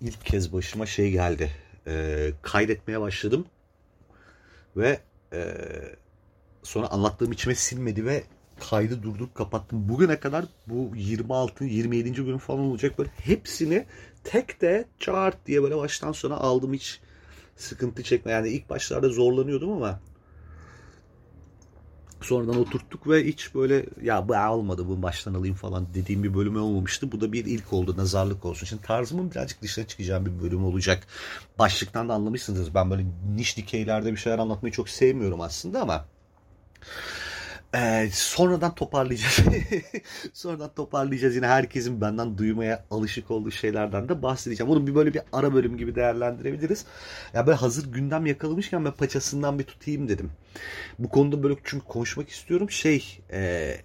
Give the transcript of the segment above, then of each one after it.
ilk kez başıma şey geldi. Ee, kaydetmeye başladım ve e, sonra anlattığım içime silmedi ve kaydı durdurup kapattım. Bugüne kadar bu 26. 27. bölüm falan olacak böyle hepsini tek de chart diye böyle baştan sona aldım hiç sıkıntı çekme. Yani ilk başlarda zorlanıyordum ama sonradan oturttuk ve hiç böyle ya bu olmadı bunu baştan alayım falan dediğim bir bölüm olmamıştı. Bu da bir ilk oldu nazarlık olsun. Şimdi tarzımın birazcık dışına çıkacağım bir bölüm olacak. Başlıktan da anlamışsınız ben böyle niş dikeylerde bir şeyler anlatmayı çok sevmiyorum aslında ama ee, sonradan toparlayacağız. sonradan toparlayacağız. Yine herkesin benden duymaya alışık olduğu şeylerden de bahsedeceğim. Bunu bir böyle bir ara bölüm gibi değerlendirebiliriz. Ya böyle hazır gündem yakalamışken ben paçasından bir tutayım dedim. Bu konuda böyle çünkü konuşmak istiyorum. Şey, e,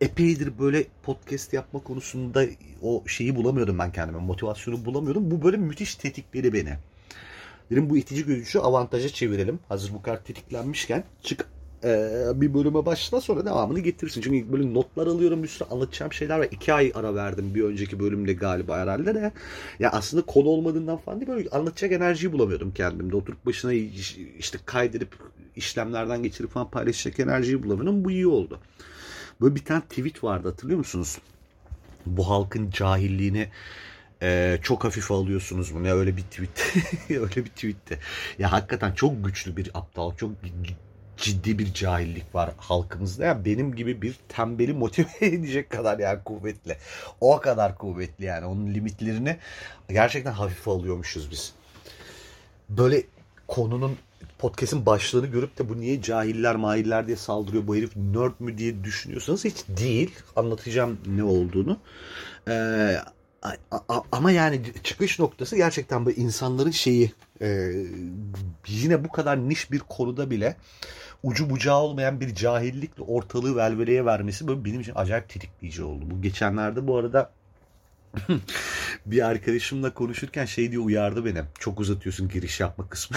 epeydir böyle podcast yapma konusunda o şeyi bulamıyordum ben kendime. Motivasyonu bulamıyordum. Bu böyle müthiş tetikledi beni. Dedim bu itici gücü avantaja çevirelim. Hazır bu kadar tetiklenmişken çık e, bir bölüme başla sonra devamını getirsin. Çünkü böyle notlar alıyorum bir sürü anlatacağım şeyler var. iki ay ara verdim bir önceki bölümde galiba herhalde de. Ya aslında konu olmadığından falan değil böyle anlatacak enerjiyi bulamıyordum kendimde. Oturup başına işte kaydedip işlemlerden geçirip falan paylaşacak enerjiyi bulamıyordum. Bu iyi oldu. Böyle bir tane tweet vardı hatırlıyor musunuz? Bu halkın cahilliğini ee, çok hafif alıyorsunuz bunu ya öyle bir tweet öyle bir tweetti. Ya hakikaten çok güçlü bir aptal, çok ciddi bir cahillik var halkımızda. Yani benim gibi bir tembeli motive edecek kadar yani kuvvetli. O kadar kuvvetli yani. Onun limitlerini gerçekten hafife alıyormuşuz biz. Böyle konunun podcast'in başlığını görüp de bu niye cahiller mahiller diye saldırıyor bu herif nerd mü diye düşünüyorsanız hiç değil. Anlatacağım ne olduğunu. Ee, ama yani çıkış noktası gerçekten bu insanların şeyi e, yine bu kadar niş bir konuda bile ucu bucağı olmayan bir cahillikle ortalığı velveleye vermesi böyle benim için acayip tetikleyici oldu. Bu geçenlerde bu arada bir arkadaşımla konuşurken şey diye uyardı beni. Çok uzatıyorsun giriş yapma kısmı.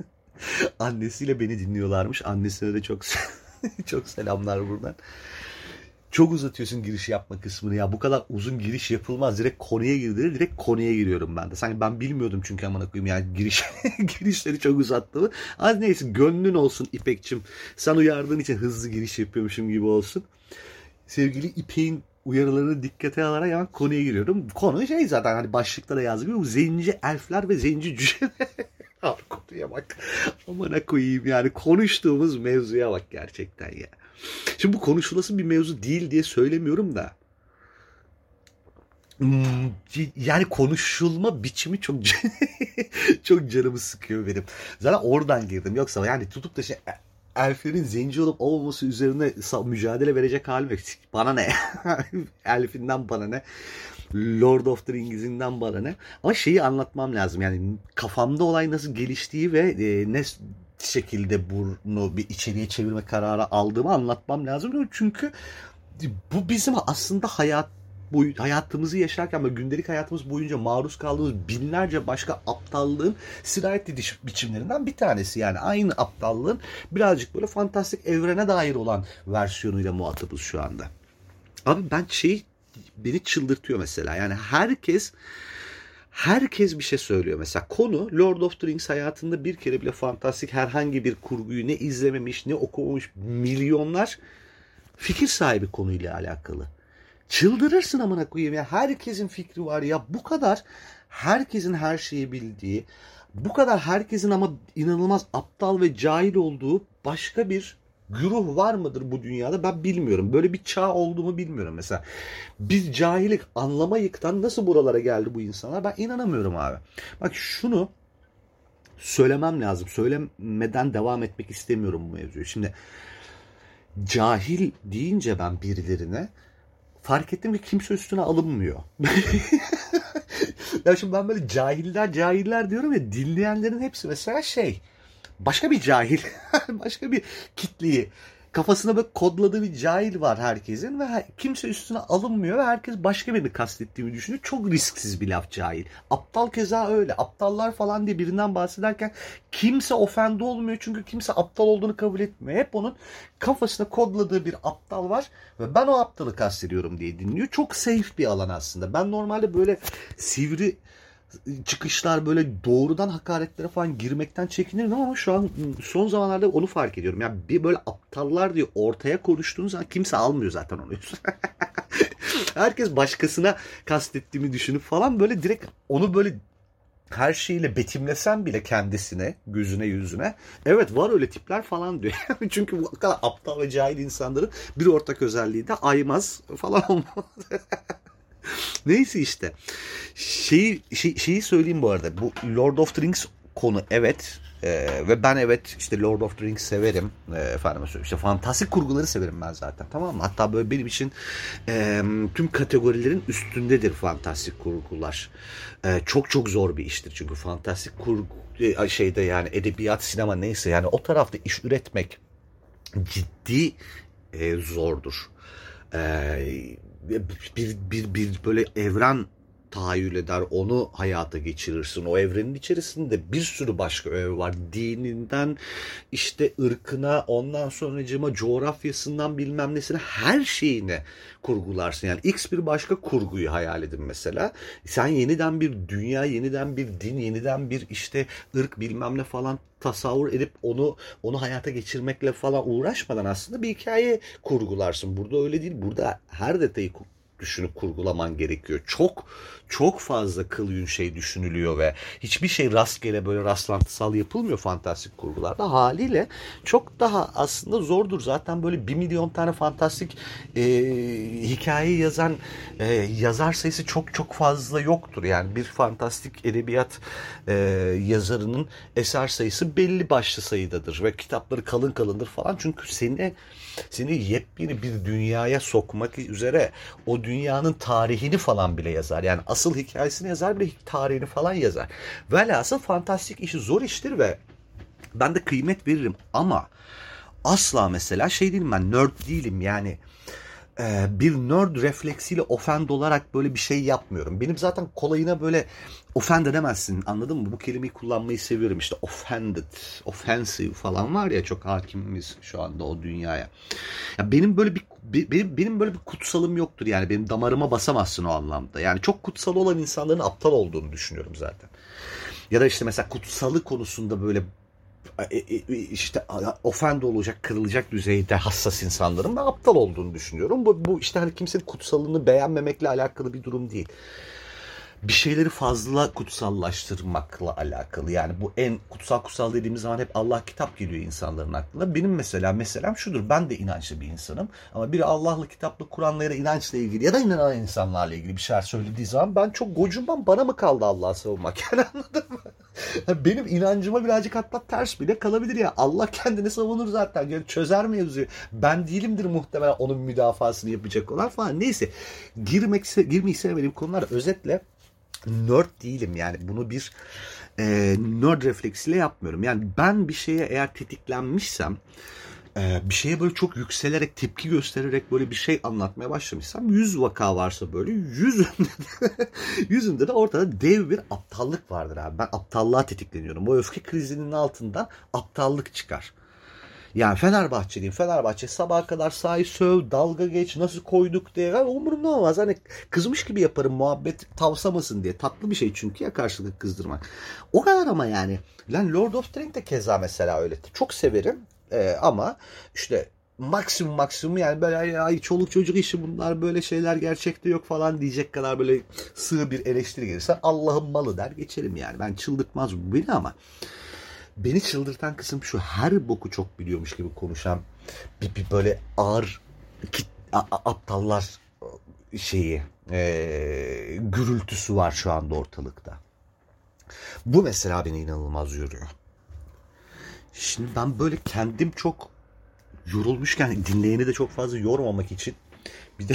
Annesiyle beni dinliyorlarmış. Annesine de çok çok selamlar buradan. Çok uzatıyorsun giriş yapma kısmını ya. Bu kadar uzun giriş yapılmaz. Direkt konuya girdi. Direkt konuya giriyorum ben de. Sanki ben bilmiyordum çünkü amına koyayım yani giriş girişleri çok uzattığımı. Az neyse gönlün olsun İpekçim. Sen uyardığın için hızlı giriş yapıyormuşum gibi olsun. Sevgili İpek'in uyarılarını dikkate alarak hemen konuya giriyorum. Konu şey zaten hani başlıkta da yazıyor. Bu zenci elfler ve zenci cüce. Abi konuya bak. Amına koyayım yani konuştuğumuz mevzuya bak gerçekten ya. Şimdi bu konuşulası bir mevzu değil diye söylemiyorum da. Hmm, yani konuşulma biçimi çok çok canımı sıkıyor benim. Zaten oradan girdim. Yoksa yani tutup da şey elflerin zenci olup olmaması üzerine mücadele verecek halim yok. Bana ne? Elfinden bana ne? Lord of the Rings'inden bana ne? Ama şeyi anlatmam lazım. Yani kafamda olay nasıl geliştiği ve e, ne şekilde bunu bir içeriye çevirme kararı aldığımı anlatmam lazım. Çünkü bu bizim aslında hayat bu hayatımızı yaşarken ve gündelik hayatımız boyunca maruz kaldığımız binlerce başka aptallığın sirayet ediş biçimlerinden bir tanesi. Yani aynı aptallığın birazcık böyle fantastik evrene dair olan versiyonuyla muhatabız şu anda. Abi ben şey beni çıldırtıyor mesela. Yani herkes herkes bir şey söylüyor. Mesela konu Lord of the Rings hayatında bir kere bile fantastik herhangi bir kurguyu ne izlememiş ne okumamış milyonlar fikir sahibi konuyla alakalı. Çıldırırsın amına koyayım ya. Herkesin fikri var ya. Bu kadar herkesin her şeyi bildiği, bu kadar herkesin ama inanılmaz aptal ve cahil olduğu başka bir güruh var mıdır bu dünyada ben bilmiyorum. Böyle bir çağ olduğumu bilmiyorum mesela. Biz cahilik anlama yıktan nasıl buralara geldi bu insanlar ben inanamıyorum abi. Bak şunu söylemem lazım. Söylemeden devam etmek istemiyorum bu mevzuyu. Şimdi cahil deyince ben birilerine fark ettim ki kimse üstüne alınmıyor. ya şimdi ben böyle cahiller cahiller diyorum ya dinleyenlerin hepsi mesela şey başka bir cahil, başka bir kitleyi kafasına böyle kodladığı bir cahil var herkesin ve kimse üstüne alınmıyor ve herkes başka birini kastettiğimi düşünüyor. Çok risksiz bir laf cahil. Aptal keza öyle. Aptallar falan diye birinden bahsederken kimse ofende olmuyor çünkü kimse aptal olduğunu kabul etmiyor. Hep onun kafasına kodladığı bir aptal var ve ben o aptalı kastediyorum diye dinliyor. Çok safe bir alan aslında. Ben normalde böyle sivri çıkışlar böyle doğrudan hakaretlere falan girmekten çekinirdim ama şu an son zamanlarda onu fark ediyorum. Yani bir böyle aptallar diye ortaya konuştuğunuz zaman kimse almıyor zaten onu. Herkes başkasına kastettiğimi düşünüp falan böyle direkt onu böyle her şeyiyle betimlesen bile kendisine, gözüne, yüzüne evet var öyle tipler falan diyor. Çünkü bu kadar aptal ve cahil insanların bir ortak özelliği de aymaz falan olmalı. Neyse işte. Şeyi, şey, şeyi söyleyeyim bu arada. Bu Lord of the Rings konu evet. Ee, ve ben evet işte Lord of the Rings severim. Ee, efendim işte fantastik kurguları severim ben zaten. Tamam mı? Hatta böyle benim için e, tüm kategorilerin üstündedir fantastik kurgular. E, çok çok zor bir iştir çünkü fantastik kurgu e, şeyde yani edebiyat, sinema neyse yani o tarafta iş üretmek ciddi e, zordur. E, bir, bir, bir böyle evren tahayyül eder, onu hayata geçirirsin. O evrenin içerisinde bir sürü başka öğe var. Dininden, işte ırkına, ondan sonracıma coğrafyasından bilmem nesine her şeyine kurgularsın. Yani X bir başka kurguyu hayal edin mesela. Sen yeniden bir dünya, yeniden bir din, yeniden bir işte ırk bilmem ne falan tasavvur edip onu onu hayata geçirmekle falan uğraşmadan aslında bir hikaye kurgularsın. Burada öyle değil. Burada her detayı düşünüp kurgulaman gerekiyor. Çok çok fazla kıl şey düşünülüyor ve hiçbir şey rastgele böyle rastlantısal yapılmıyor fantastik kurgularda. Haliyle çok daha aslında zordur. Zaten böyle bir milyon tane fantastik e, hikaye yazan e, yazar sayısı çok çok fazla yoktur. Yani bir fantastik edebiyat e, yazarının eser sayısı belli başlı sayıdadır ve kitapları kalın kalındır falan. Çünkü seni seni yepyeni bir dünyaya sokmak üzere o dünyanın tarihini falan bile yazar. Yani asıl hikayesini yazar bile tarihini falan yazar. Velhasıl fantastik işi zor iştir ve ben de kıymet veririm ama asla mesela şey değilim ben nerd değilim yani bir nerd refleksiyle offend olarak böyle bir şey yapmıyorum. Benim zaten kolayına böyle offend edemezsin anladın mı? Bu kelimeyi kullanmayı seviyorum işte offended, offensive falan var ya çok hakimimiz şu anda o dünyaya. Ya benim böyle bir benim, benim böyle bir kutsalım yoktur yani benim damarıma basamazsın o anlamda. Yani çok kutsal olan insanların aptal olduğunu düşünüyorum zaten. Ya da işte mesela kutsalı konusunda böyle e, e, işte ofend olacak, kırılacak düzeyde hassas insanların ben aptal olduğunu düşünüyorum. Bu, bu işte hani kimsenin kutsalını beğenmemekle alakalı bir durum değil. Bir şeyleri fazla kutsallaştırmakla alakalı. Yani bu en kutsal kutsal dediğimiz zaman hep Allah kitap geliyor insanların aklına. Benim mesela meselem şudur. Ben de inançlı bir insanım. Ama biri Allah'lı kitaplı Kur'an'la ya da inançla ilgili ya da inanan insanlarla ilgili bir şeyler söylediği zaman ben çok gocunmam. Bana mı kaldı Allah'a savunmak? Yani anladın mı? Benim inancıma birazcık hatta ters bile kalabilir ya. Allah kendini savunur zaten. Yani çözer mevzuyu. Ben değilimdir muhtemelen onun müdafasını yapacak olan falan. Neyse. Girmek, girmeyi sevmediğim konular özetle nerd değilim yani. Bunu bir e, nerd refleksiyle yapmıyorum. Yani ben bir şeye eğer tetiklenmişsem ee, bir şeye böyle çok yükselerek tepki göstererek böyle bir şey anlatmaya başlamışsam yüz vaka varsa böyle yüzünde de, yüzünde de ortada dev bir aptallık vardır abi. Ben aptallığa tetikleniyorum. O öfke krizinin altından aptallık çıkar. Yani Fenerbahçeliyim. Fenerbahçe sabaha kadar sahayı söv, dalga geç, nasıl koyduk diye. Yani umurumda olmaz. Hani kızmış gibi yaparım muhabbet tavsamasın diye. Tatlı bir şey çünkü ya karşılık kızdırmak. O kadar ama yani. Lan Lord of the Rings de keza mesela öyle. Çok severim. Ee, ama işte maksimum maksimum yani böyle ay çoluk çocuk işi bunlar böyle şeyler gerçekte yok falan diyecek kadar böyle sığ bir eleştiri gelirse Allah'ın malı der geçerim yani. Ben çıldırtmaz bu beni ama beni çıldırtan kısım şu her boku çok biliyormuş gibi konuşan bir, bir böyle ağır kit, a, a, aptallar şeyi e, gürültüsü var şu anda ortalıkta. Bu mesela beni inanılmaz yoruyor. Şimdi ben böyle kendim çok yorulmuşken dinleyeni de çok fazla yormamak için bir de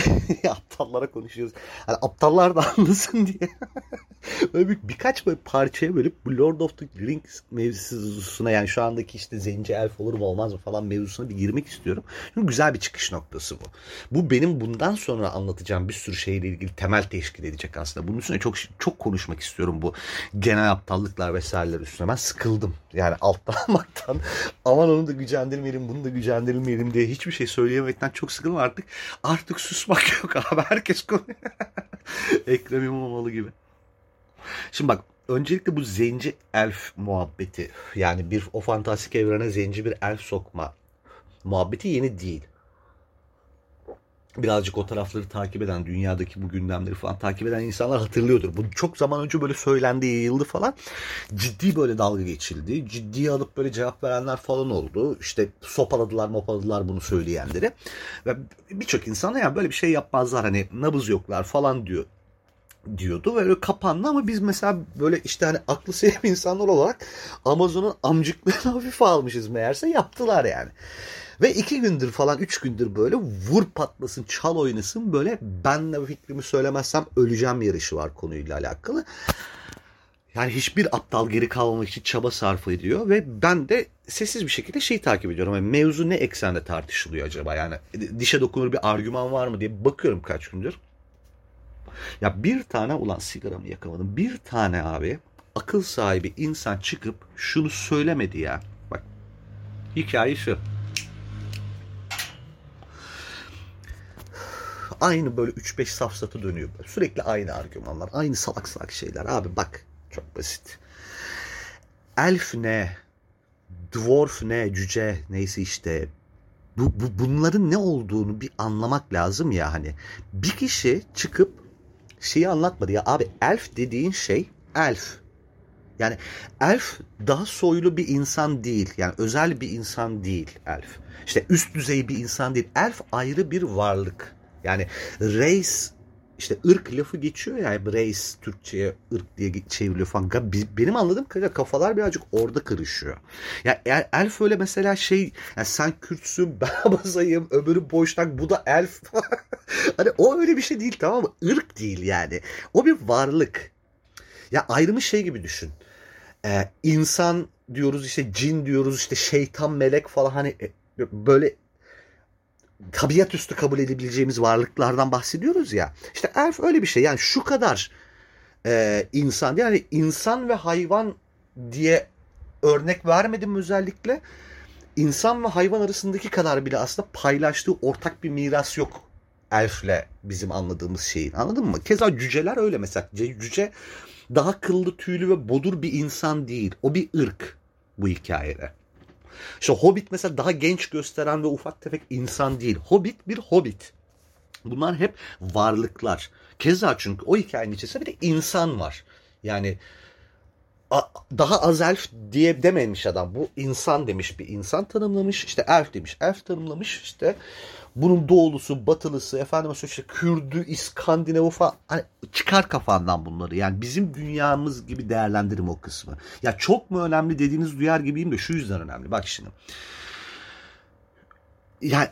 aptallara konuşuyoruz. Hani aptallar da anlasın diye. böyle bir, birkaç böyle parçaya bölüp bu Lord of the Rings mevzusuna yani şu andaki işte zenci elf olur mu olmaz mı falan mevzusuna bir girmek istiyorum. Çünkü güzel bir çıkış noktası bu. Bu benim bundan sonra anlatacağım bir sürü şeyle ilgili temel teşkil edecek aslında. Bunun üstüne çok çok konuşmak istiyorum bu genel aptallıklar vesaireler üstüne. Ben sıkıldım. Yani alttan almaktan aman onu da gücendirmeyelim bunu da gücendirmeyelim diye hiçbir şey söyleyemekten çok sıkıldım artık. Artık susmak yok abi. Herkes konuyor. Ekrem İmamoğlu gibi. Şimdi bak öncelikle bu zenci elf muhabbeti yani bir o fantastik evrene zenci bir elf sokma muhabbeti yeni değil. Birazcık o tarafları takip eden, dünyadaki bu gündemleri falan takip eden insanlar hatırlıyordur. Bu çok zaman önce böyle söylendi, yayıldı falan. Ciddi böyle dalga geçildi. Ciddiye alıp böyle cevap verenler falan oldu. İşte sopaladılar, mopaladılar bunu söyleyenleri. Ve birçok insana ya böyle bir şey yapmazlar hani nabız yoklar falan diyor diyordu ve öyle kapandı ama biz mesela böyle işte hani aklı selim insanlar olarak Amazon'un amcıklarını hafife almışız meğerse yaptılar yani. Ve iki gündür falan üç gündür böyle vur patlasın çal oynasın böyle ben de fikrimi söylemezsem öleceğim yarışı var konuyla alakalı. Yani hiçbir aptal geri kalmamak için çaba sarf ediyor ve ben de sessiz bir şekilde şeyi takip ediyorum. Yani mevzu ne eksende tartışılıyor acaba? Yani dişe dokunur bir argüman var mı diye bakıyorum kaç gündür. Ya bir tane ulan sigaramı yakamadım. Bir tane abi akıl sahibi insan çıkıp şunu söylemedi ya. Bak hikaye şu. Aynı böyle 3-5 safsatı dönüyor. Sürekli aynı argümanlar. Aynı salak salak şeyler. Abi bak çok basit. Elf ne? Dwarf ne? Cüce neyse işte. Bu, bu, bunların ne olduğunu bir anlamak lazım ya hani. Bir kişi çıkıp şeyi anlatmadı ya abi elf dediğin şey elf. Yani elf daha soylu bir insan değil. Yani özel bir insan değil elf. İşte üst düzey bir insan değil. Elf ayrı bir varlık. Yani race işte ırk lafı geçiyor ya yani race Türkçe'ye ırk diye çevriliyor falan. Benim anladığım kadarıyla kafalar birazcık orada karışıyor. Ya yani elf öyle mesela şey yani sen Kürtsün ben Abazayım öbürü boşnak bu da elf. hani o öyle bir şey değil tamam mı? Irk değil yani. O bir varlık. Ya ayrımı şey gibi düşün. Ee, insan diyoruz işte cin diyoruz işte şeytan melek falan hani e, böyle tabiat üstü kabul edebileceğimiz varlıklardan bahsediyoruz ya. İşte elf öyle bir şey. Yani şu kadar e, insan yani insan ve hayvan diye örnek vermedim özellikle. İnsan ve hayvan arasındaki kadar bile aslında paylaştığı ortak bir miras yok elfle bizim anladığımız şeyin. Anladın mı? Keza cüceler öyle mesela. Cüce daha kıllı tüylü ve bodur bir insan değil. O bir ırk bu hikayede. İşte Hobbit mesela daha genç gösteren ve ufak tefek insan değil. Hobbit bir Hobbit. Bunlar hep varlıklar. Keza çünkü o hikayenin içerisinde bir de insan var. Yani daha az elf diye dememiş adam. Bu insan demiş bir insan tanımlamış. İşte elf demiş. Elf tanımlamış. İşte bunun doğulusu, batılısı, efendim işte Kürdü, İskandinavı falan hani çıkar kafandan bunları. Yani bizim dünyamız gibi değerlendirim o kısmı. Ya çok mu önemli dediğiniz duyar gibiyim de şu yüzden önemli. Bak şimdi. Yani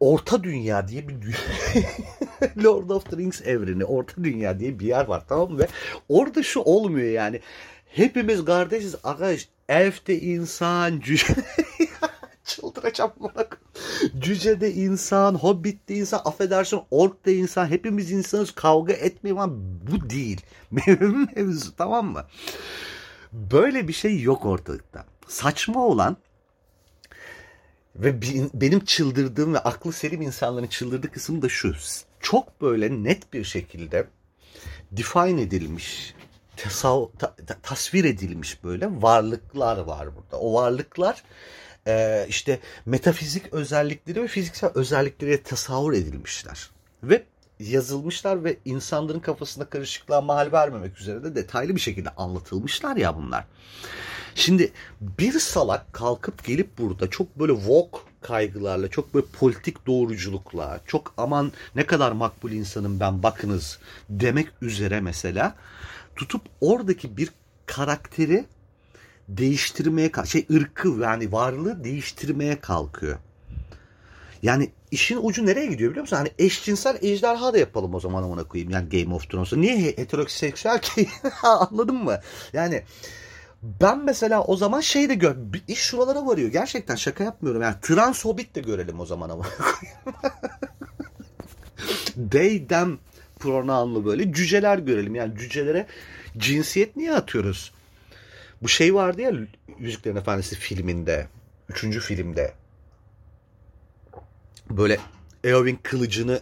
Orta Dünya diye bir Lord of the Rings evreni, Orta Dünya diye bir yer var tamam mı? Ve orada şu olmuyor yani. Hepimiz kardeşiz arkadaş. Elf de insan, çıldıracağım bana. Cüce de insan, hobbit de insan, affedersin ork da insan. Hepimiz insanız kavga etmeyin ama bu değil. Mevzu tamam mı? Böyle bir şey yok ortalıkta. Saçma olan ve benim çıldırdığım ve aklı selim insanların çıldırdığı kısım da şu. Çok böyle net bir şekilde define edilmiş, tasav, ta, ta, tasvir edilmiş böyle varlıklar var burada. O varlıklar e, işte metafizik özellikleri ve fiziksel özellikleri tasavvur edilmişler. Ve yazılmışlar ve insanların kafasında karışıklığa mal vermemek üzere de detaylı bir şekilde anlatılmışlar ya bunlar. Şimdi bir salak kalkıp gelip burada çok böyle woke kaygılarla, çok böyle politik doğruculukla, çok aman ne kadar makbul insanım ben bakınız demek üzere mesela tutup oradaki bir karakteri değiştirmeye şey ırkı yani varlığı değiştirmeye kalkıyor. Yani işin ucu nereye gidiyor biliyor musun? Hani eşcinsel ejderha da yapalım o zaman ona koyayım. Yani Game of Thrones'u. Niye heteroseksüel ki? Anladın mı? Yani ben mesela o zaman şey de gör, iş şuralara varıyor. Gerçekten şaka yapmıyorum. Yani trans hobbit de görelim o zaman ama. They them pronounlu böyle cüceler görelim. Yani cücelere cinsiyet niye atıyoruz? Bu şey vardı ya Yüzüklerin Efendisi filminde. Üçüncü filmde. Böyle Eowyn kılıcını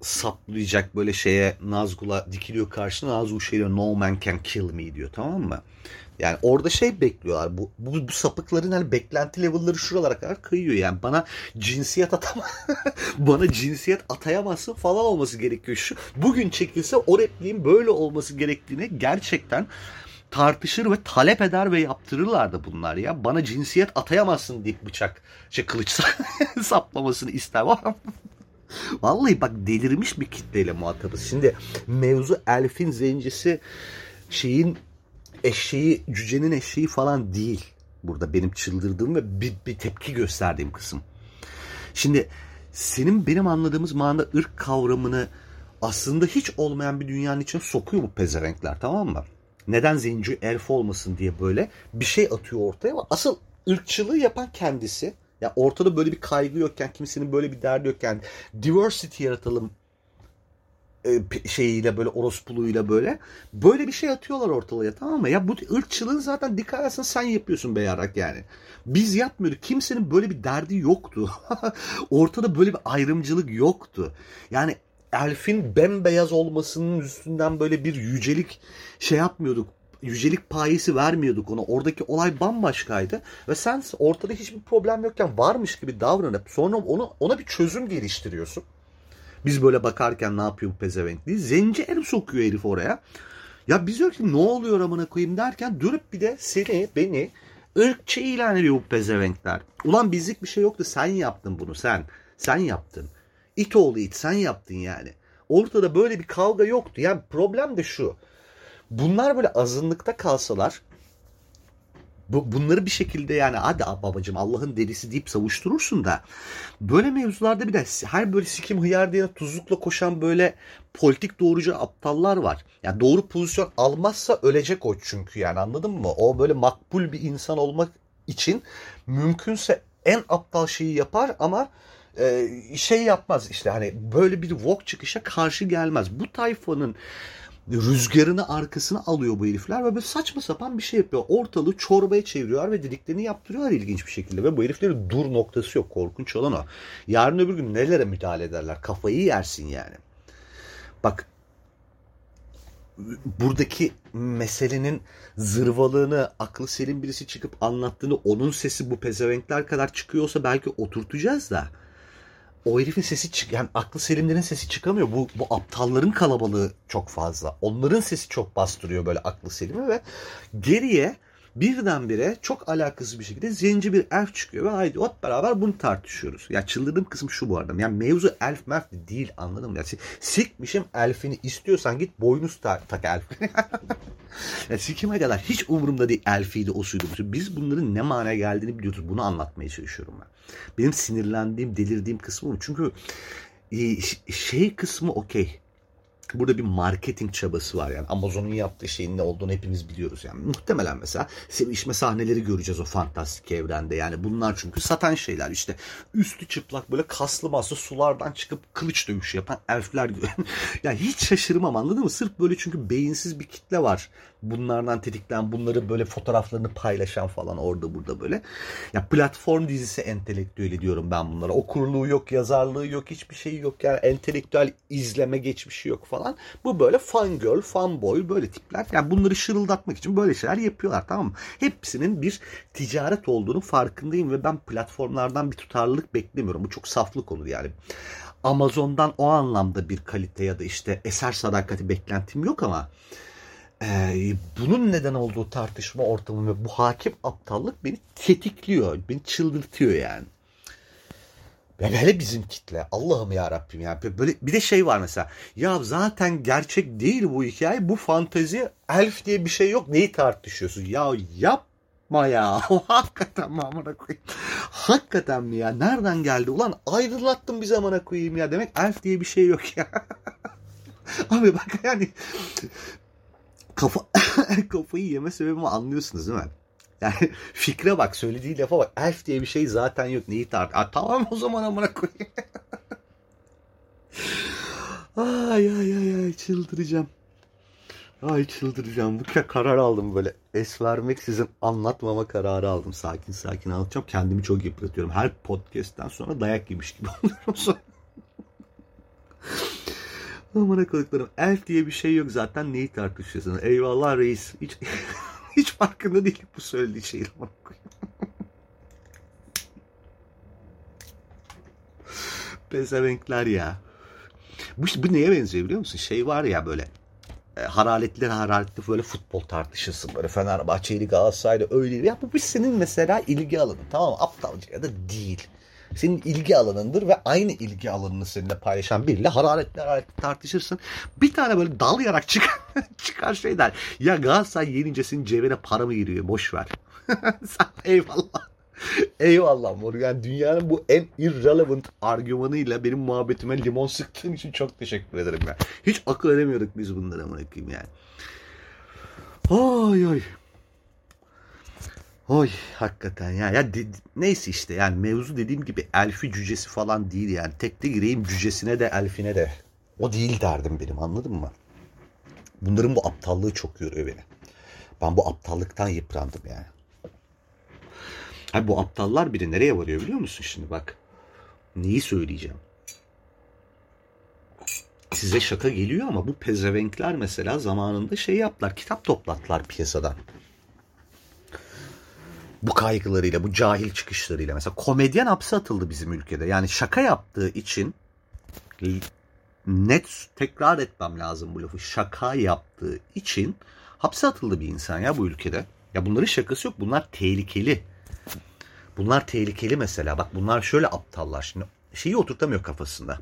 saplayacak böyle şeye Nazgul'a dikiliyor karşına Nazgul şey diyor no man can kill me diyor tamam mı? Yani orada şey bekliyorlar. Bu, bu, bu sapıkların hani beklenti level'ları şuralara kadar kıyıyor. Yani bana cinsiyet atama bana cinsiyet atayamazsın falan olması gerekiyor. Şu bugün çekilse o repliğin böyle olması gerektiğini gerçekten tartışır ve talep eder ve yaptırırlardı bunlar ya. Bana cinsiyet atayamazsın deyip bıçak şey kılıç saplamasını ister. Vallahi bak delirmiş bir kitleyle muhatabız. Şimdi mevzu Elf'in zencisi şeyin eşeği, cücenin eşeği falan değil. Burada benim çıldırdığım ve bir, bir tepki gösterdiğim kısım. Şimdi senin benim anladığımız manada ırk kavramını aslında hiç olmayan bir dünyanın içine sokuyor bu pezevenkler tamam mı? Neden zenci elf olmasın diye böyle bir şey atıyor ortaya ama asıl ırkçılığı yapan kendisi. Ya ortada böyle bir kaygı yokken, kimsenin böyle bir derdi yokken diversity yaratalım e, şeyiyle böyle orospuluğuyla böyle böyle bir şey atıyorlar ortalığa tamam mı? Ya bu ırkçılığın zaten dikkat etsen sen yapıyorsun be yarak yani. Biz yapmıyorduk. Kimsenin böyle bir derdi yoktu. Ortada böyle bir ayrımcılık yoktu. Yani elfin bembeyaz olmasının üstünden böyle bir yücelik şey yapmıyorduk. Yücelik payesi vermiyorduk ona. Oradaki olay bambaşkaydı. Ve sen ortada hiçbir problem yokken varmış gibi davranıp sonra onu, ona bir çözüm geliştiriyorsun. Biz böyle bakarken ne yapıyor bu pezevenk diye. Zenci el sokuyor herif oraya. Ya biz diyor ki ne oluyor amına koyayım derken dönüp bir de seni, beni ırkçı ilan ediyor bu pezevenkler. Ulan bizlik bir şey yoktu. Sen yaptın bunu sen. Sen yaptın. İt oğlu it sen yaptın yani. Ortada böyle bir kavga yoktu. Yani problem de şu. Bunlar böyle azınlıkta kalsalar bu, bunları bir şekilde yani hadi babacım Allah'ın delisi deyip savuşturursun da böyle mevzularda bir de her böyle sikim hıyar diye tuzlukla koşan böyle politik doğrucu aptallar var. Yani doğru pozisyon almazsa ölecek o çünkü yani anladın mı? O böyle makbul bir insan olmak için mümkünse en aptal şeyi yapar ama e, şey yapmaz işte hani böyle bir vok çıkışa karşı gelmez. Bu tayfanın rüzgarını arkasına alıyor bu herifler ve böyle saçma sapan bir şey yapıyor. Ortalığı çorbaya çeviriyorlar ve dediklerini yaptırıyorlar ilginç bir şekilde. Ve bu heriflerin dur noktası yok. Korkunç olan o. Yarın öbür gün nelere müdahale ederler? Kafayı yersin yani. Bak buradaki meselenin zırvalığını aklı selim birisi çıkıp anlattığını onun sesi bu pezevenkler kadar çıkıyorsa belki oturtacağız da o herifin sesi çık yani aklı selimlerin sesi çıkamıyor. Bu bu aptalların kalabalığı çok fazla. Onların sesi çok bastırıyor böyle aklı selimi ve geriye birdenbire çok alakasız bir şekilde zenci bir elf çıkıyor ve haydi hep beraber bunu tartışıyoruz. Ya çıldırdığım kısım şu bu arada. Yani mevzu elf merf değil anladın mı? Yani sikmişim elfini istiyorsan git boynuz tak, tak elfini. yani sikime kadar hiç umurumda değil elfiydi o suydu. Biz bunların ne manaya geldiğini biliyoruz. Bunu anlatmaya çalışıyorum ben. Benim sinirlendiğim, delirdiğim kısmı bu. Çünkü e, şey kısmı okey burada bir marketing çabası var yani. Amazon'un yaptığı şeyin ne olduğunu hepimiz biliyoruz yani. Muhtemelen mesela sevişme sahneleri göreceğiz o fantastik evrende. Yani bunlar çünkü satan şeyler işte. Üstü çıplak böyle kaslı maslı sulardan çıkıp kılıç dövüşü yapan elfler gibi. yani hiç şaşırmam anladın mı? Sırf böyle çünkü beyinsiz bir kitle var. Bunlardan tetiklen bunları böyle fotoğraflarını paylaşan falan orada burada böyle. Ya platform dizisi entelektüeli diyorum ben bunlara. Okurluğu yok, yazarlığı yok, hiçbir şey yok. Yani entelektüel izleme geçmişi yok falan. Bu böyle fan girl, fan boy böyle tipler. Yani bunları şırıldatmak için böyle şeyler yapıyorlar tamam mı? Hepsinin bir ticaret olduğunu farkındayım ve ben platformlardan bir tutarlılık beklemiyorum. Bu çok saflık olur yani. Amazon'dan o anlamda bir kalite ya da işte eser sadakati beklentim yok ama e, bunun neden olduğu tartışma ortamı ve bu hakim aptallık beni tetikliyor, beni çıldırtıyor yani. Ve böyle bizim kitle. Allah'ım ya Rabbim ya. Böyle bir de şey var mesela. Ya zaten gerçek değil bu hikaye. Bu fantezi elf diye bir şey yok. Neyi tartışıyorsun? Ya yapma ya. Hakikaten mi amına koyayım? Hakikaten mi ya? Nereden geldi? Ulan aydınlattın bir zamana koyayım ya. Demek elf diye bir şey yok ya. Abi bak yani kafa kafayı yeme sebebimi anlıyorsunuz değil mi? Yani fikre bak söylediği lafa bak. Elf diye bir şey zaten yok. Neyi tart? Aa, tamam o zaman amına koyayım. ay ay ay ay çıldıracağım. Ay çıldıracağım. Bu karar aldım böyle. Es vermek sizin anlatmama kararı aldım. Sakin sakin anlatacağım. Kendimi çok yıpratıyorum. Her podcast'ten sonra dayak yemiş gibi oluyorum sonra. Amına koyduklarım. Elf diye bir şey yok zaten neyi tartışıyorsun? Eyvallah reis. Hiç, hiç farkında değilim bu söylediği şeyin. Pezevenkler ya. Bu, bu neye benziyor biliyor musun? Şey var ya böyle e, hararetli hararetli böyle futbol tartışırsın. Böyle Fenerbahçe'li Galatasaray'da öyle. Ya bu bir senin mesela ilgi alanın. Tamam mı? Aptalca ya da değil. Senin ilgi alanındır ve aynı ilgi alanını seninle paylaşan biriyle hararetli tartışırsın. Bir tane böyle dalayarak çıkar, çıkar şey der. Ya Galatasaray yenince senin cebine para mı giriyor? Boş ver. Sen eyvallah. Eyvallah mor. Yani dünyanın bu en irrelevant argümanıyla benim muhabbetime limon sıktığın için çok teşekkür ederim ya. Hiç akıl edemiyorduk biz bunları amına yani. Oy oy. Oy hakikaten ya. ya de- neyse işte yani mevzu dediğim gibi elfi cücesi falan değil yani. Tekte gireyim cücesine de elfine de. O değil derdim benim anladın mı? Bunların bu aptallığı çok yoruyor beni. Ben bu aptallıktan yıprandım yani. Abi bu aptallar biri nereye varıyor biliyor musun şimdi bak. Neyi söyleyeceğim? Size şaka geliyor ama bu pezevenkler mesela zamanında şey yaptılar. Kitap toplattılar piyasadan. Bu kaygılarıyla, bu cahil çıkışlarıyla. Mesela komedyen hapse atıldı bizim ülkede. Yani şaka yaptığı için net tekrar etmem lazım bu lafı. Şaka yaptığı için hapse atıldı bir insan ya bu ülkede. Ya bunların şakası yok. Bunlar tehlikeli. Bunlar tehlikeli mesela. Bak bunlar şöyle aptallar. Şimdi şeyi oturtamıyor kafasında.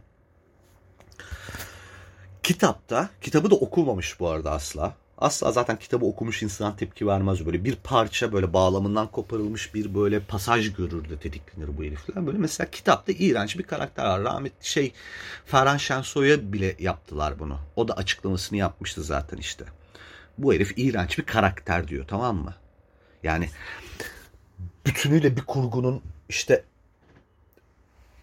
Kitapta, kitabı da okunmamış bu arada asla. Asla zaten kitabı okumuş insan tepki vermez böyle. Bir parça böyle bağlamından koparılmış bir böyle pasaj görür de tetiklenir bu herifler. Böyle mesela kitapta iğrenç bir karakter var. Rahmetli şey Ferhan Şensoy'a bile yaptılar bunu. O da açıklamasını yapmıştı zaten işte. Bu herif iğrenç bir karakter diyor tamam mı? Yani bütünüyle bir kurgunun işte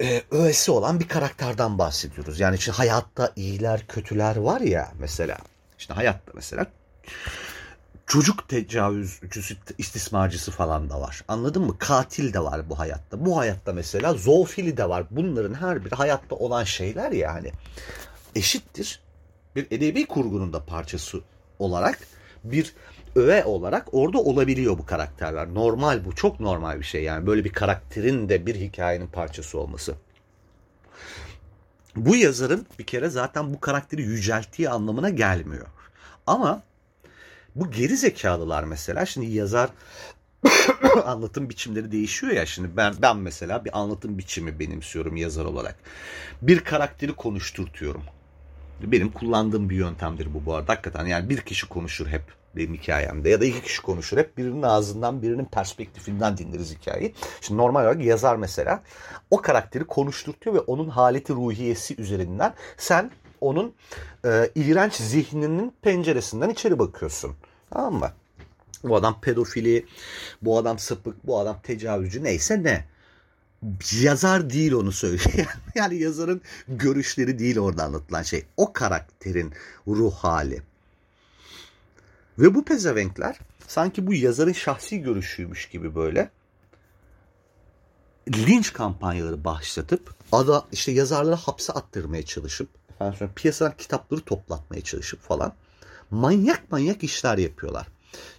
e, öğesi olan bir karakterden bahsediyoruz. Yani işte hayatta iyiler kötüler var ya mesela. İşte hayatta mesela çocuk tecavüzcüsü istismarcısı falan da var. Anladın mı? Katil de var bu hayatta. Bu hayatta mesela zoofili de var. Bunların her biri hayatta olan şeyler yani. Eşittir. Bir edebi kurgunun da parçası olarak bir öğe olarak orada olabiliyor bu karakterler. Normal bu. Çok normal bir şey yani. Böyle bir karakterin de bir hikayenin parçası olması. Bu yazarın bir kere zaten bu karakteri yücelttiği anlamına gelmiyor. Ama bu geri zekalılar mesela şimdi yazar anlatım biçimleri değişiyor ya şimdi ben ben mesela bir anlatım biçimi benimsiyorum yazar olarak. Bir karakteri konuşturtuyorum. Benim kullandığım bir yöntemdir bu bu arada hakikaten. Yani bir kişi konuşur hep benim hikayemde ya da iki kişi konuşur hep birinin ağzından birinin perspektifinden dinleriz hikayeyi. Şimdi normal olarak yazar mesela o karakteri konuşturtuyor ve onun haleti ruhiyesi üzerinden sen onun e, iğrenç zihninin penceresinden içeri bakıyorsun. Tamam mı? Bu adam pedofili, bu adam sapık, bu adam tecavüzcü neyse ne. Yazar değil onu söylüyor. yani yazarın görüşleri değil orada anlatılan şey. O karakterin ruh hali. Ve bu pezevenkler sanki bu yazarın şahsi görüşüymüş gibi böyle linç kampanyaları başlatıp ada işte yazarları hapse attırmaya çalışıp efendim sonra piyasadan kitapları toplatmaya çalışıp falan manyak manyak işler yapıyorlar.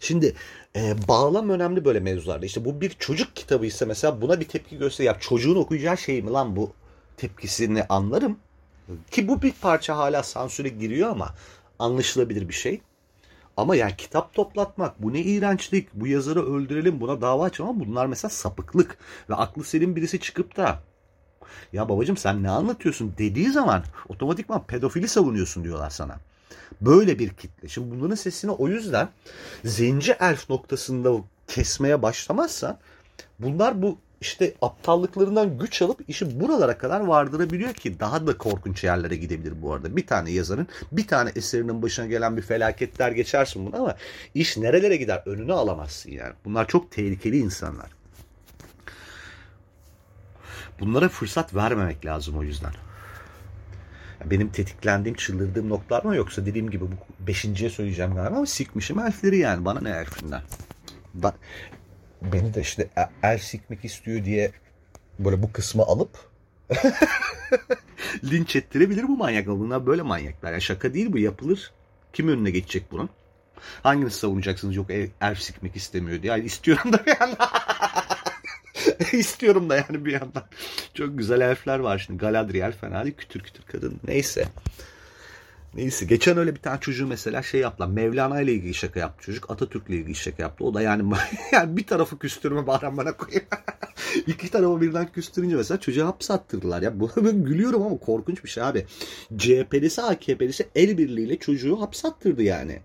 Şimdi e, bağlam önemli böyle mevzularda. İşte bu bir çocuk kitabı ise mesela buna bir tepki göster. Ya çocuğun okuyacağı şey mi lan bu tepkisini anlarım. Ki bu bir parça hala sansüre giriyor ama anlaşılabilir bir şey. Ama yani kitap toplatmak bu ne iğrençlik. Bu yazarı öldürelim buna dava açalım ama bunlar mesela sapıklık. Ve aklı selim birisi çıkıp da ya babacım sen ne anlatıyorsun dediği zaman otomatikman pedofili savunuyorsun diyorlar sana. Böyle bir kitle. Şimdi bunların sesini o yüzden zenci elf noktasında kesmeye başlamazsan bunlar bu işte aptallıklarından güç alıp işi buralara kadar vardırabiliyor ki daha da korkunç yerlere gidebilir bu arada. Bir tane yazarın bir tane eserinin başına gelen bir felaketler geçersin bunu ama iş nerelere gider önünü alamazsın yani. Bunlar çok tehlikeli insanlar. Bunlara fırsat vermemek lazım o yüzden. Benim tetiklendiğim, çıldırdığım noktalar mı yoksa dediğim gibi bu beşinciye söyleyeceğim galiba ama sikmişim elfleri yani. Bana ne elfinden? Ben, beni de işte el sikmek istiyor diye böyle bu kısmı alıp Linç ettirebilir bu manyak. Bunlar böyle manyaklar. Ya şaka değil bu yapılır. Kim önüne geçecek bunun? Hanginiz savunacaksınız? Yok elf sikmek istemiyor diye. Yani istiyorum da bir yandan. istiyorum da yani bir yandan. Çok güzel elfler var şimdi. Galadriel fena değil. Kütür kütür kadın. Neyse. Neyse geçen öyle bir tane çocuğu mesela şey yaptılar. Mevlana ile ilgili şaka yaptı çocuk. Atatürk ile ilgili şaka yaptı. O da yani, yani bir tarafı küstürme bari bana koyayım. İki tarafı birden küstürünce mesela çocuğa hapse attırdılar. Ya bu ben gülüyorum ama korkunç bir şey abi. CHP'lisi AKP'lisi el birliğiyle çocuğu hapse attırdı yani.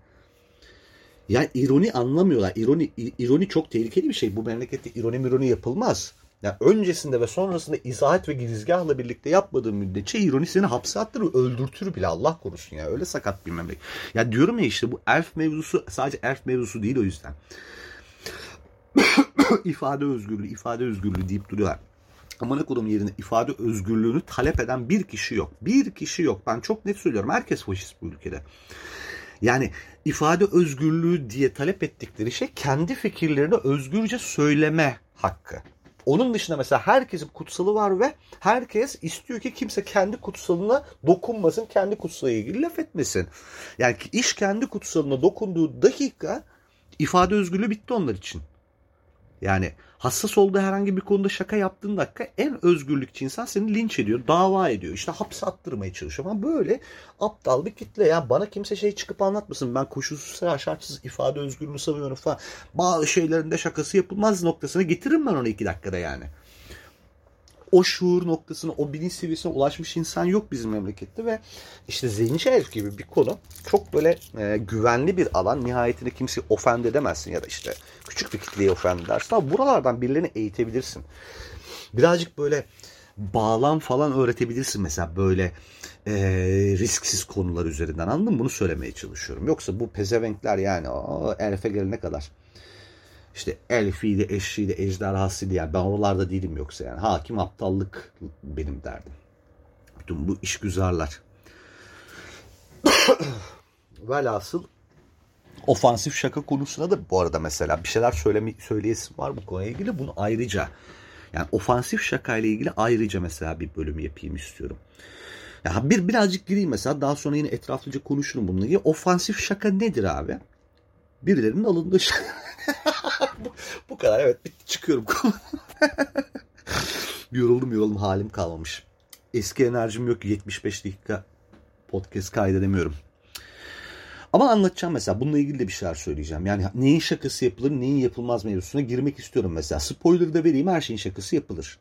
Ya ironi anlamıyorlar. İroni, ironi çok tehlikeli bir şey. Bu memlekette ironi mironi yapılmaz. Yani öncesinde ve sonrasında izahat ve girizgahla birlikte yapmadığın müddetçe ironi seni hapse attırır, öldürtür bile Allah korusun ya. Öyle sakat bir memleket. Ya diyorum ya işte bu elf mevzusu sadece elf mevzusu değil o yüzden. ifade özgürlüğü, ifade özgürlüğü deyip duruyorlar. Amına kodum yerine ifade özgürlüğünü talep eden bir kişi yok. Bir kişi yok. Ben çok net söylüyorum. Herkes faşist bu ülkede. Yani ifade özgürlüğü diye talep ettikleri şey kendi fikirlerini özgürce söyleme hakkı. Onun dışında mesela herkesin kutsalı var ve herkes istiyor ki kimse kendi kutsalına dokunmasın, kendi kutsalıyla ilgili laf etmesin. Yani iş kendi kutsalına dokunduğu dakika ifade özgürlüğü bitti onlar için. Yani hassas olduğu herhangi bir konuda şaka yaptığın dakika en özgürlükçü insan seni linç ediyor, dava ediyor. İşte hapse attırmaya çalışıyor ama böyle aptal bir kitle ya. Bana kimse şey çıkıp anlatmasın. Ben koşulsuz şartsız ifade özgürlüğünü savunuyorum falan. Bazı şeylerinde şakası yapılmaz noktasına getiririm ben onu iki dakikada yani o şuur noktasına, o bilinç seviyesine ulaşmış insan yok bizim memlekette ve işte zenci elf gibi bir konu çok böyle e, güvenli bir alan. Nihayetinde kimseyi ofend edemezsin ya da işte küçük bir kitleyi ofend edersin ama buralardan birilerini eğitebilirsin. Birazcık böyle bağlam falan öğretebilirsin mesela böyle e, risksiz konular üzerinden anladın mı? Bunu söylemeye çalışıyorum. Yoksa bu pezevenkler yani o elfe gelene kadar işte elfiydi, eşiydi, ejderhasıydı yani ben oralarda değilim yoksa yani hakim aptallık benim derdim. Bütün bu iş güzeller. Velhasıl ofansif şaka konusuna da bu arada mesela bir şeyler söyleme, söyleyesim var bu konuyla ilgili. Bunu ayrıca yani ofansif şaka ile ilgili ayrıca mesela bir bölüm yapayım istiyorum. Ya bir birazcık gireyim mesela daha sonra yine etraflıca konuşurum bununla ilgili. Ofansif şaka nedir abi? Birilerinin alındığı şaka. bu, bu kadar evet bitti çıkıyorum. yoruldum yoruldum halim kalmamış. Eski enerjim yok 75 dakika podcast kaydedemiyorum. Ama anlatacağım mesela bununla ilgili de bir şeyler söyleyeceğim. Yani neyin şakası yapılır neyin yapılmaz mevzusuna girmek istiyorum mesela. Spoiler da vereyim her şeyin şakası yapılır.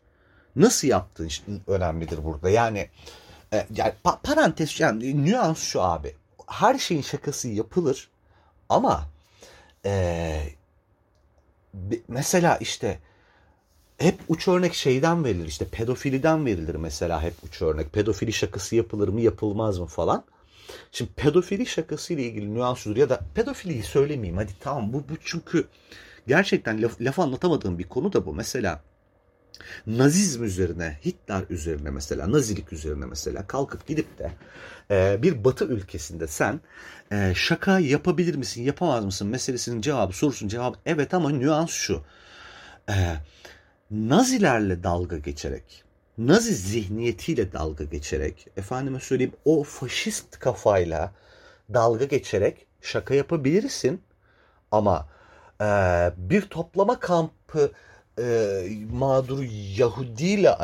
Nasıl yaptığın işte önemlidir burada. Yani, e, yani pa- parantez yani nüans şu abi. Her şeyin şakası yapılır ama e, mesela işte hep uç örnek şeyden verilir işte pedofiliden verilir mesela hep uç örnek. Pedofili şakası yapılır mı yapılmaz mı falan. Şimdi pedofili şakası ile ilgili nüans şudur ya da pedofiliyi söylemeyeyim hadi tamam bu, bu çünkü gerçekten laf, laf anlatamadığım bir konu da bu. Mesela Nazizm üzerine, Hitler üzerine mesela, Nazilik üzerine mesela kalkıp gidip de e, bir batı ülkesinde sen e, şaka yapabilir misin, yapamaz mısın meselesinin cevabı, sorusunun cevabı evet ama nüans şu. E, Nazilerle dalga geçerek, Nazi zihniyetiyle dalga geçerek, efendime söyleyeyim o faşist kafayla dalga geçerek şaka yapabilirsin ama e, bir toplama kampı e, mağduru Yahudi ile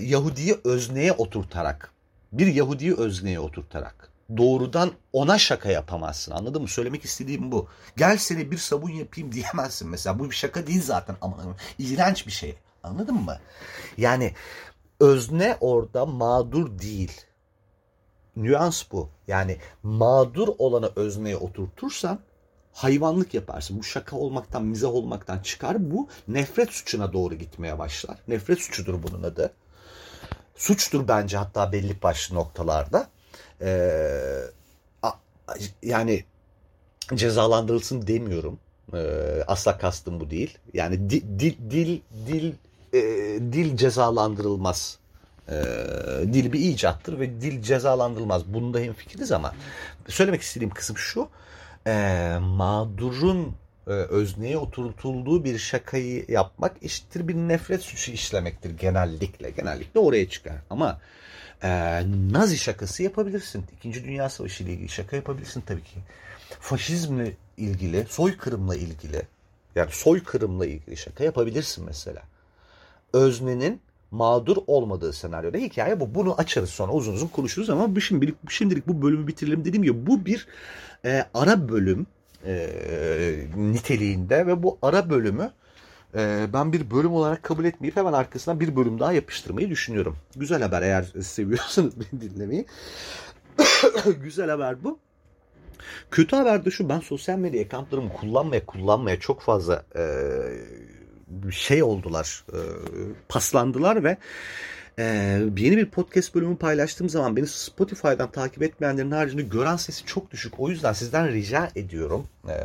Yahudi'yi özneye oturtarak bir Yahudi'yi özneye oturtarak doğrudan ona şaka yapamazsın. Anladın mı? Söylemek istediğim bu. Gel seni bir sabun yapayım diyemezsin mesela. Bu bir şaka değil zaten ama iğrenç bir şey. Anladın mı? Yani özne orada mağdur değil. Nüans bu. Yani mağdur olanı özneye oturtursan hayvanlık yaparsın. Bu şaka olmaktan, mizah olmaktan çıkar. Bu nefret suçuna doğru gitmeye başlar. Nefret suçudur bunun adı. Suçtur bence hatta belli başlı noktalarda. Ee, yani cezalandırılsın demiyorum. Ee, asla kastım bu değil. Yani dil dil dil dil, e, dil cezalandırılmaz. Ee, dil bir icattır ve dil cezalandırılmaz. Bunda hemfikiriz ama söylemek istediğim kısım şu e, mağdurun e, özneye oturtulduğu bir şakayı yapmak eşittir bir nefret suçu işlemektir genellikle. Genellikle oraya çıkar. Ama e, Nazi şakası yapabilirsin. İkinci Dünya Savaşı ile ilgili şaka yapabilirsin tabii ki. Faşizmle ilgili, soykırımla ilgili yani soykırımla ilgili şaka yapabilirsin mesela. Öznenin mağdur olmadığı senaryoda hikaye bu. Bunu açarız sonra uzun uzun konuşuruz ama şimdilik, şimdilik bu bölümü bitirelim. Dediğim gibi bu bir e, ara bölüm e, niteliğinde ve bu ara bölümü e, ben bir bölüm olarak kabul etmeyip hemen arkasından bir bölüm daha yapıştırmayı düşünüyorum. Güzel haber eğer seviyorsanız beni dinlemeyi. Güzel haber bu. Kötü haber de şu ben sosyal medya accountlarımı kullanmaya kullanmaya çok fazla e, şey oldular e, paslandılar ve e, yeni bir podcast bölümü paylaştığım zaman beni Spotify'dan takip etmeyenlerin haricinde gören sesi çok düşük. O yüzden sizden rica ediyorum e,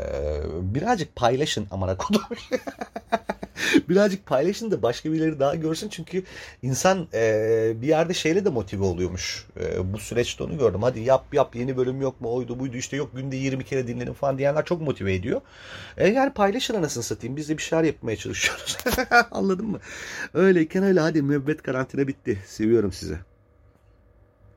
birazcık paylaşın amına kodum. birazcık paylaşın da başka birileri daha görsün. Çünkü insan e, bir yerde şeyle de motive oluyormuş. E, bu süreçte onu gördüm. Hadi yap yap yeni bölüm yok mu? Oydu buydu işte yok günde 20 kere dinledim falan diyenler çok motive ediyor. E, yani paylaşın anasını satayım. Biz de bir şeyler yapmaya çalışıyoruz. Anladın mı? Öyleyken öyle hadi müebbet karantina bitti. Seviyorum sizi.